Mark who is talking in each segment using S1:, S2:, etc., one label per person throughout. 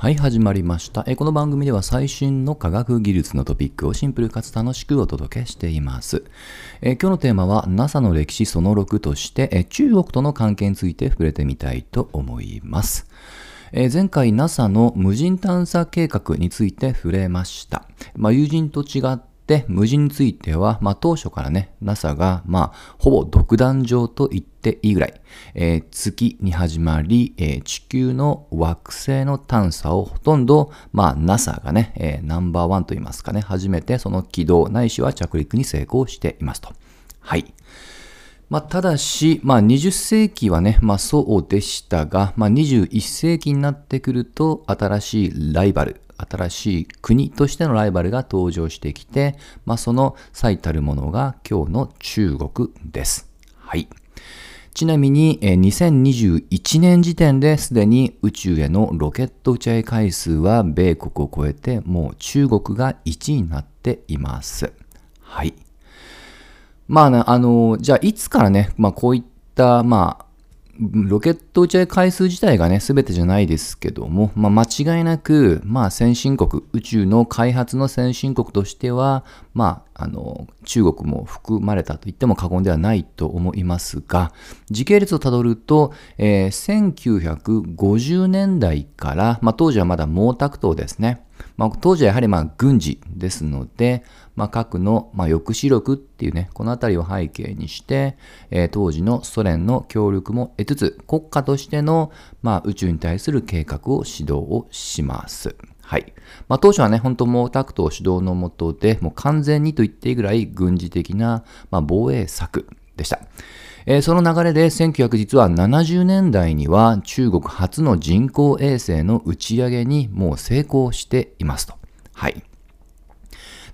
S1: はい、始まりました。えこの番組では最新の科学技術のトピックをシンプルかつ楽しくお届けしています。え今日のテーマは NASA の歴史その6としてえ中国との関係について触れてみたいと思います。え前回 NASA の無人探査計画について触れました。まあ、友人と違ってで、無人については、まあ、当初からね、NASA が、まあ、ほぼ独壇場と言っていいぐらい、えー、月に始まり、えー、地球の惑星の探査をほとんど、まあ、NASA がね、えー、ナンバーワンと言いますかね、初めてその軌道ないしは着陸に成功していますと。はい。まあ、ただし、まあ、20世紀はね、まあ、そうでしたが、まあ、21世紀になってくると、新しいライバル、新しい国としてのライバルが登場してきて、まあ、その最たるものが今日の中国です。はい。ちなみに、2021年時点ですでに宇宙へのロケット打ち上げ回数は米国を超えて、もう中国が1位になっています。はい。まあ、あの、じゃあいつからね、まあこういった、まあ、ロケット打ち上げ回数自体がね、すべてじゃないですけども、まあ、間違いなく、まあ、先進国、宇宙の開発の先進国としては、まあ、あの、中国も含まれたと言っても過言ではないと思いますが、時系列をたどると、えー、1950年代から、まあ、当時はまだ毛沢東ですね。まあ、当時はやはりまあ軍事ですので、まあ、核のまあ抑止力っていうね、このあたりを背景にして、えー、当時のソ連の協力も得つつ、国家としてのまあ宇宙に対する計画を指導をします。はい。まあ、当初はね、本当毛沢東主導のもとで、もう完全にと言っていいぐらい軍事的な、まあ、防衛策でした。えー、その流れで1970年代には中国初の人工衛星の打ち上げにもう成功していますと。はい。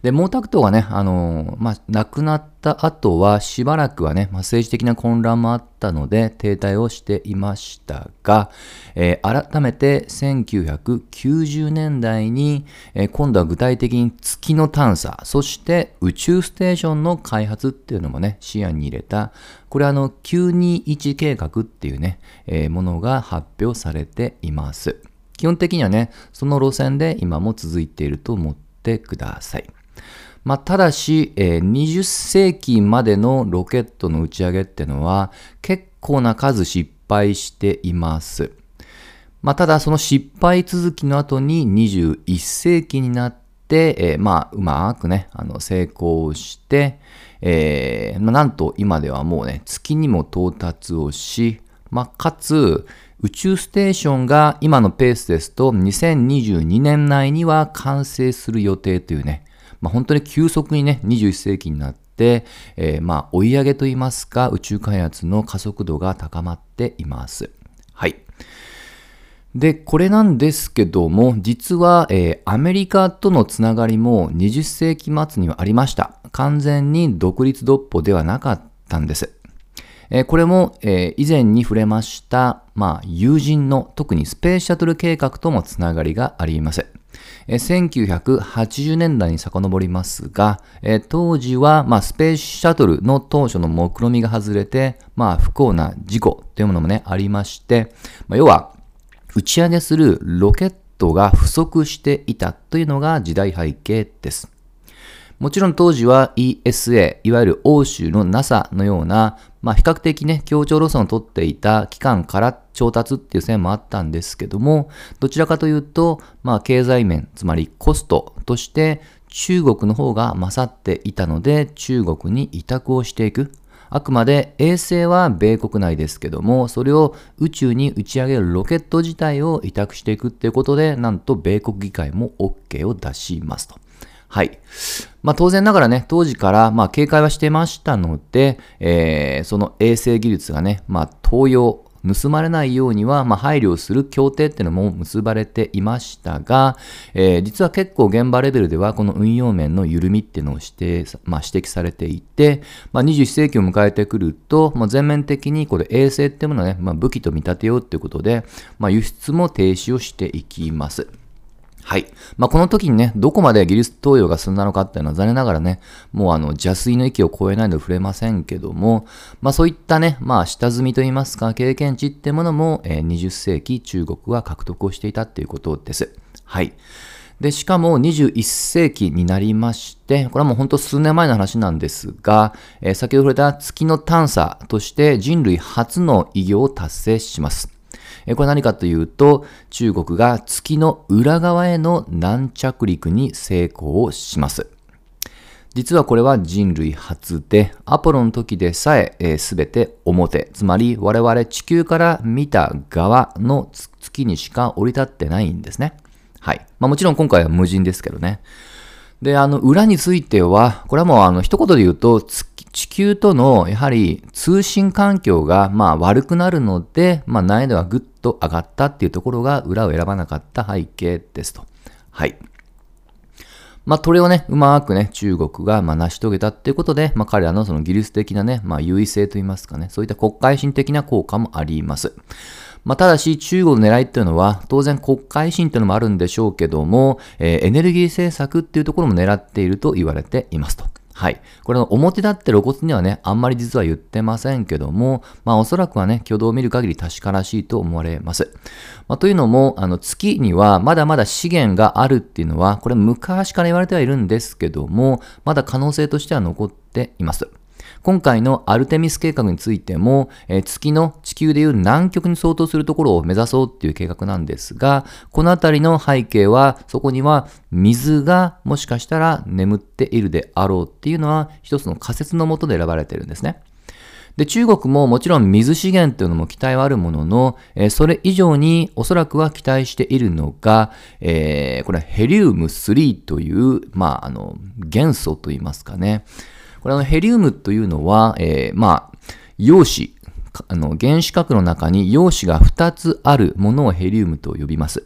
S1: で、毛沢東がね、あのー、まあ、亡くなった後はしばらくはね、まあ、政治的な混乱もあったので停滞をしていましたが、えー、改めて1990年代に、えー、今度は具体的に月の探査、そして宇宙ステーションの開発っていうのもね、視野に入れた、これあの、921計画っていうね、えものが発表されています。基本的にはね、その路線で今も続いていると思ってください。まあ、ただし、えー、20世紀までのロケットの打ち上げってのは結構な数失敗しています。まあ、ただその失敗続きの後に21世紀になって、えー、まあ、うまくね、あの、成功して、えー、まあ、なんと今ではもうね、月にも到達をし、まあ、かつ、宇宙ステーションが今のペースですと2022年内には完成する予定というね、まあ、本当に急速にね、21世紀になって、えー、まあ追い上げといいますか、宇宙開発の加速度が高まっています。はい。で、これなんですけども、実は、えー、アメリカとのつながりも20世紀末にはありました。完全に独立独歩ではなかったんです。えー、これも、えー、以前に触れました、まあ、友人の特にスペースシャトル計画ともつながりがあります。1980年代に遡りますが、当時は、まあ、スペースシャトルの当初の目論見みが外れて、まあ、不幸な事故というものもね、ありまして、まあ、要は、打ち上げするロケットが不足していたというのが時代背景です。もちろん当時は ESA、いわゆる欧州の NASA のような、まあ、比較的ね、協調路線を取っていた機関から調達っていう線もあったんですけども、どちらかというと、まあ、経済面、つまりコストとして中国の方が勝っていたので、中国に委託をしていく。あくまで衛星は米国内ですけども、それを宇宙に打ち上げるロケット自体を委託していくっていうことで、なんと米国議会も OK を出しますと。はい。まあ当然ながらね、当時からまあ警戒はしてましたので、えー、その衛星技術がね、まあ東洋、盗まれないようには、まあ、配慮する協定っていうのも結ばれていましたが、えー、実は結構現場レベルではこの運用面の緩みっていうのをして、まあ、指摘されていて、まあ、21世紀を迎えてくると、まあ、全面的にこれ衛星っていうものをね、まあ、武器と見立てようっていうことで、まあ、輸出も停止をしていきます。はい。まあ、この時にね、どこまでギリス投与が進んだのかっていうのは残念ながらね、もうあの、邪水の域を超えないので触れませんけども、まあ、そういったね、まあ、下積みといいますか、経験値ってものも、えー、20世紀中国は獲得をしていたっていうことです。はい。で、しかも21世紀になりまして、これはもう本当数年前の話なんですが、えー、先ほど触れた月の探査として人類初の偉業を達成します。えこれ何かというと、中国が月の裏側への軟着陸に成功をします。実はこれは人類初で、アポロの時でさえすべ、えー、て表、つまり我々地球から見た側の月にしか降り立ってないんですね。はい。まあもちろん今回は無人ですけどね。で、あの、裏については、これはもうあの、一言で言うと、月地球との、やはり通信環境が、まあ悪くなるので、まあ難易度がぐっと上がったっていうところが、裏を選ばなかった背景ですと。はい。まあ、これをね、うまくね、中国が、まあ、成し遂げたっていうことで、まあ、彼らのその技術的なね、まあ、優位性といいますかね、そういった国会心的な効果もあります。まあ、ただし、中国の狙いっていうのは、当然国会心っていうのもあるんでしょうけども、えー、エネルギー政策っていうところも狙っていると言われていますと。はい。これの表立って露骨にはね、あんまり実は言ってませんけども、まあおそらくはね、挙動を見る限り確からしいと思われます。まあ、というのも、あの月にはまだまだ資源があるっていうのは、これ昔から言われてはいるんですけども、まだ可能性としては残っています。今回のアルテミス計画についても、えー、月の地球でいう南極に相当するところを目指そうっていう計画なんですが、このあたりの背景は、そこには水がもしかしたら眠っているであろうっていうのは一つの仮説のもとで選ばれてるんですね。で、中国ももちろん水資源っていうのも期待はあるものの、えー、それ以上におそらくは期待しているのが、えー、これはヘリウム3という、まあ、あの、元素といいますかね。これあのヘリウムというのは、えー、まあ、陽子、あの原子核の中に陽子が2つあるものをヘリウムと呼びます。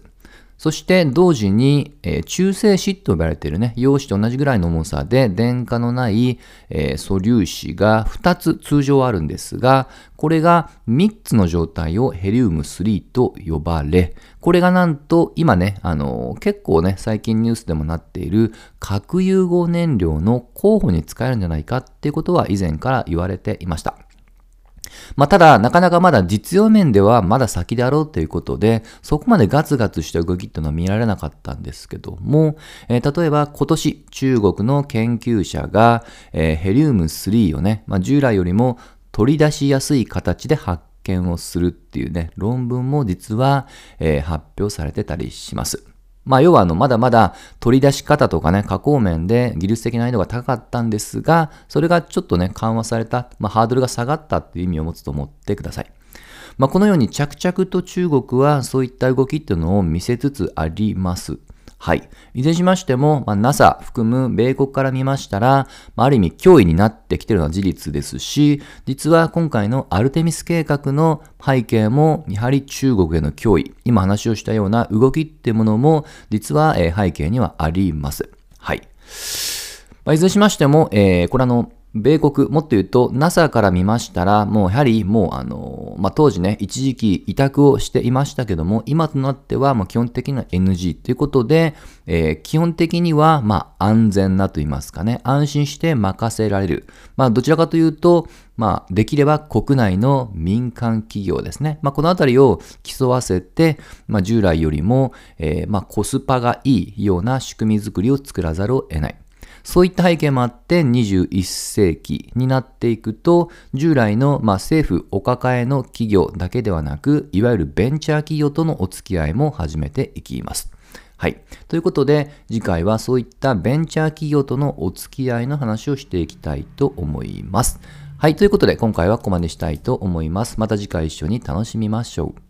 S1: そして同時に、えー、中性子と呼ばれているね、陽子と同じぐらいの重さで電荷のない、えー、素粒子が2つ通常あるんですが、これが3つの状態をヘリウム3と呼ばれ、これがなんと今ね、あのー、結構ね、最近ニュースでもなっている核融合燃料の候補に使えるんじゃないかっていうことは以前から言われていました。まあ、ただ、なかなかまだ実用面ではまだ先であろうということで、そこまでガツガツした動きっていうのは見られなかったんですけども、えー、例えば今年中国の研究者が、えー、ヘリウム3をね、まあ、従来よりも取り出しやすい形で発見をするっていうね、論文も実は、えー、発表されてたりします。まあ、要はあの、まだまだ取り出し方とかね、加工面で技術的難易度が高かったんですが、それがちょっとね、緩和された、まあ、ハードルが下がったっていう意味を持つと思ってください。まあ、このように着々と中国はそういった動きっていうのを見せつつあります。はい。いずれにしましても、まあ、NASA 含む米国から見ましたら、まあ、ある意味脅威になってきているのは事実ですし、実は今回のアルテミス計画の背景も、やはり中国への脅威、今話をしたような動きってものも、実は、え背景にはあります。はい。まあ、いずれにしましても、えー、これあの、米国、もっと言うと NASA から見ましたら、もうやはりもうあの、まあ、当時ね、一時期委託をしていましたけども、今となってはもう基本的には NG ということで、えー、基本的にはまあ安全なと言いますかね、安心して任せられる。まあどちらかというと、まあできれば国内の民間企業ですね。まあこのあたりを競わせて、まあ従来よりも、えー、まあコスパがいいような仕組み作りを作らざるを得ない。そういった背景もあって21世紀になっていくと従来のま政府お抱えの企業だけではなくいわゆるベンチャー企業とのお付き合いも始めていきます。はい。ということで、次回はそういったベンチャー企業とのお付き合いの話をしていきたいと思います。はい。ということで、今回はここまでしたいと思います。また次回一緒に楽しみましょう。